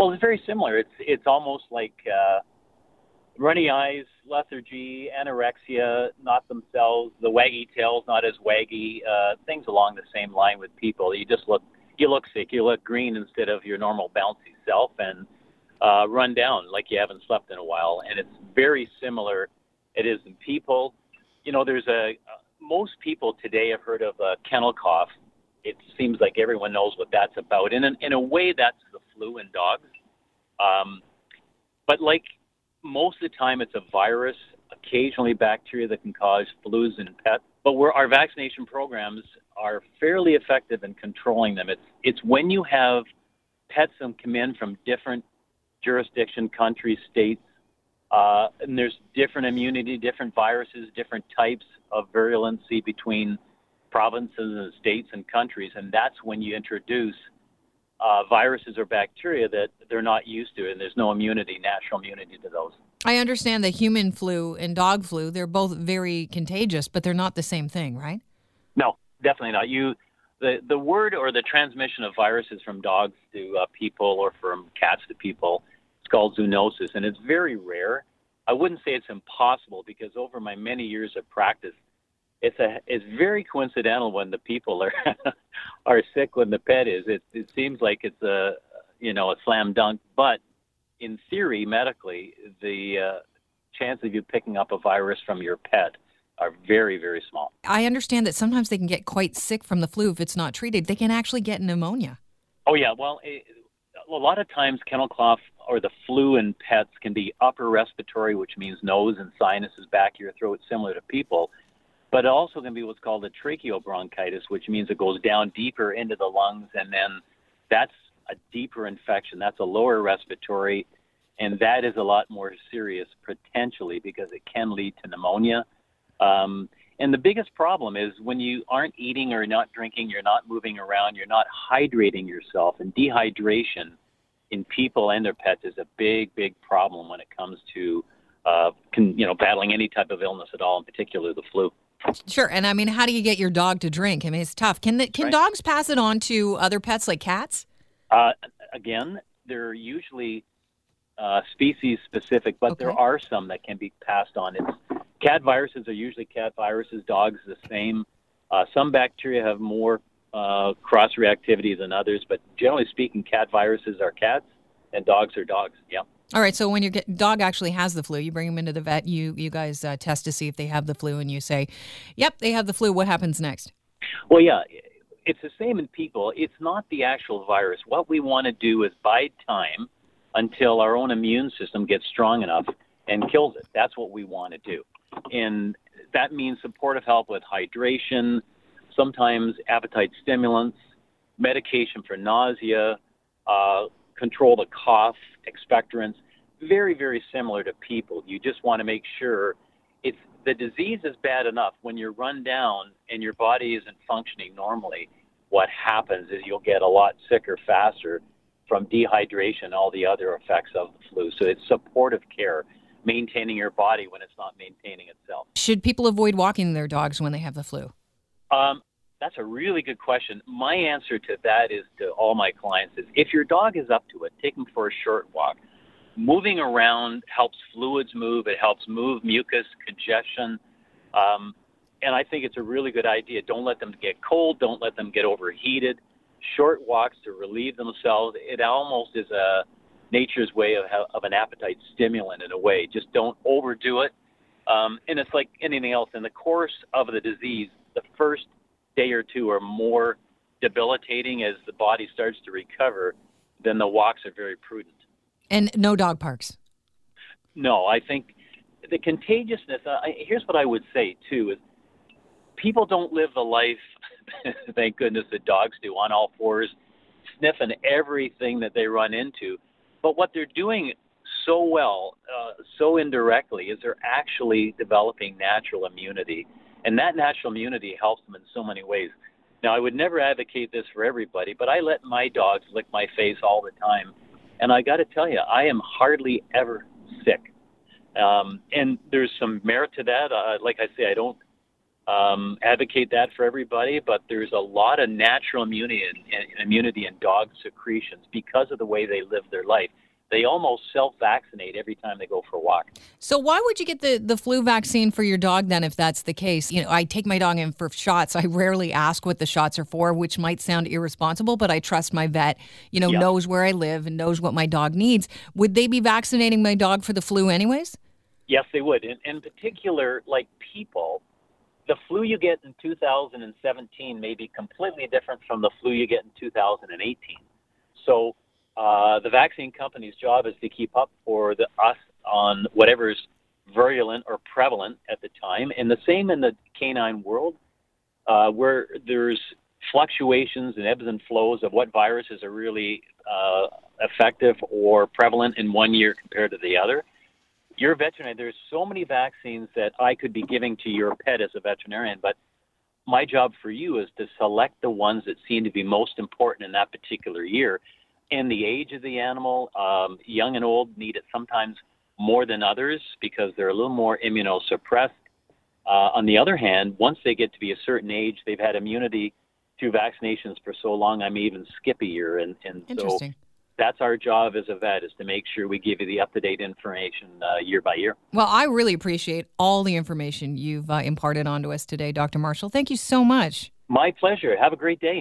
Well, it's very similar. It's it's almost like uh, runny eyes, lethargy, anorexia, not themselves, the waggy tails not as waggy, uh, things along the same line with people. You just look you look sick, you look green instead of your normal bouncy self, and uh, run down like you haven't slept in a while. And it's very similar. It is in people. You know, there's a uh, most people today have heard of uh, kennel cough. It seems like everyone knows what that's about. And in, in a way, that's the flu in dogs. Um, but like most of the time it's a virus, occasionally bacteria that can cause flus in pets. But where our vaccination programs are fairly effective in controlling them. It's it's when you have pets that come in from different jurisdiction, countries, states, uh, and there's different immunity, different viruses, different types of virulency between provinces and states and countries, and that's when you introduce uh, viruses or bacteria that they're not used to, and there's no immunity, natural immunity to those. I understand the human flu and dog flu, they're both very contagious, but they're not the same thing, right? No, definitely not. You the, the word or the transmission of viruses from dogs to uh, people or from cats to people, it's called zoonosis, and it's very rare. I wouldn't say it's impossible because over my many years of practice, it's a it's very coincidental when the people are are sick when the pet is. It it seems like it's a you know a slam dunk, but in theory, medically, the uh, chance of you picking up a virus from your pet are very very small. I understand that sometimes they can get quite sick from the flu if it's not treated. They can actually get pneumonia. Oh yeah, well. It, a lot of times kennel cough or the flu in pets can be upper respiratory, which means nose and sinuses back of your throat, similar to people but also can be what's called a tracheobronchitis, which means it goes down deeper into the lungs, and then that's a deeper infection. That's a lower respiratory, and that is a lot more serious potentially because it can lead to pneumonia. Um, and the biggest problem is when you aren't eating or not drinking, you're not moving around, you're not hydrating yourself, and dehydration in people and their pets is a big, big problem when it comes to uh, can, you know battling any type of illness at all, in particular the flu. Sure, and I mean, how do you get your dog to drink? I mean, it's tough. Can the, can right. dogs pass it on to other pets like cats? Uh, again, they're usually uh, species specific, but okay. there are some that can be passed on. It's cat viruses are usually cat viruses. Dogs the same. Uh, some bacteria have more uh, cross reactivity than others, but generally speaking, cat viruses are cats and dogs are dogs. Yeah. All right. So when your dog actually has the flu, you bring them into the vet. You you guys uh, test to see if they have the flu, and you say, "Yep, they have the flu." What happens next? Well, yeah, it's the same in people. It's not the actual virus. What we want to do is bide time until our own immune system gets strong enough and kills it. That's what we want to do, and that means supportive help with hydration, sometimes appetite stimulants, medication for nausea. Uh, control the cough, expectorants, very, very similar to people. You just want to make sure it's the disease is bad enough when you're run down and your body isn't functioning normally. What happens is you'll get a lot sicker faster from dehydration all the other effects of the flu. So it's supportive care, maintaining your body when it's not maintaining itself. Should people avoid walking their dogs when they have the flu? Um, that's a really good question. My answer to that is to all my clients is if your dog is up to it, take them for a short walk. Moving around helps fluids move. It helps move mucus, congestion. Um, and I think it's a really good idea. Don't let them get cold. Don't let them get overheated. Short walks to relieve themselves. It almost is a nature's way of, of an appetite stimulant in a way. Just don't overdo it. Um, and it's like anything else. In the course of the disease, the first day or two are more debilitating as the body starts to recover, then the walks are very prudent. And no dog parks. No, I think the contagiousness. Uh, here's what I would say too: is people don't live the life, thank goodness, that dogs do on all fours, sniffing everything that they run into. But what they're doing so well, uh, so indirectly, is they're actually developing natural immunity. And that natural immunity helps them in so many ways. Now, I would never advocate this for everybody, but I let my dogs lick my face all the time. And I got to tell you, I am hardly ever sick. Um, and there's some merit to that. Uh, like I say, I don't um, advocate that for everybody, but there's a lot of natural immunity and immunity in dog secretions because of the way they live their life they almost self-vaccinate every time they go for a walk. So why would you get the, the flu vaccine for your dog then if that's the case? You know, I take my dog in for shots. I rarely ask what the shots are for, which might sound irresponsible, but I trust my vet, you know, knows where I live and knows what my dog needs. Would they be vaccinating my dog for the flu anyways? Yes, they would. In, in particular, like people, the flu you get in 2017 may be completely different from the flu you get in 2018. So uh, the vaccine company's job is to keep up for the, us on whatever's virulent or prevalent at the time. And the same in the canine world, uh, where there's fluctuations and ebbs and flows of what viruses are really uh, effective or prevalent in one year compared to the other. Your veterinarian, there's so many vaccines that I could be giving to your pet as a veterinarian, but my job for you is to select the ones that seem to be most important in that particular year and the age of the animal. Um, young and old need it sometimes more than others because they're a little more immunosuppressed. Uh, on the other hand, once they get to be a certain age, they've had immunity through vaccinations for so long, I may even skip a year. And, and so that's our job as a vet is to make sure we give you the up to date information uh, year by year. Well, I really appreciate all the information you've uh, imparted onto us today, Dr. Marshall. Thank you so much. My pleasure. Have a great day.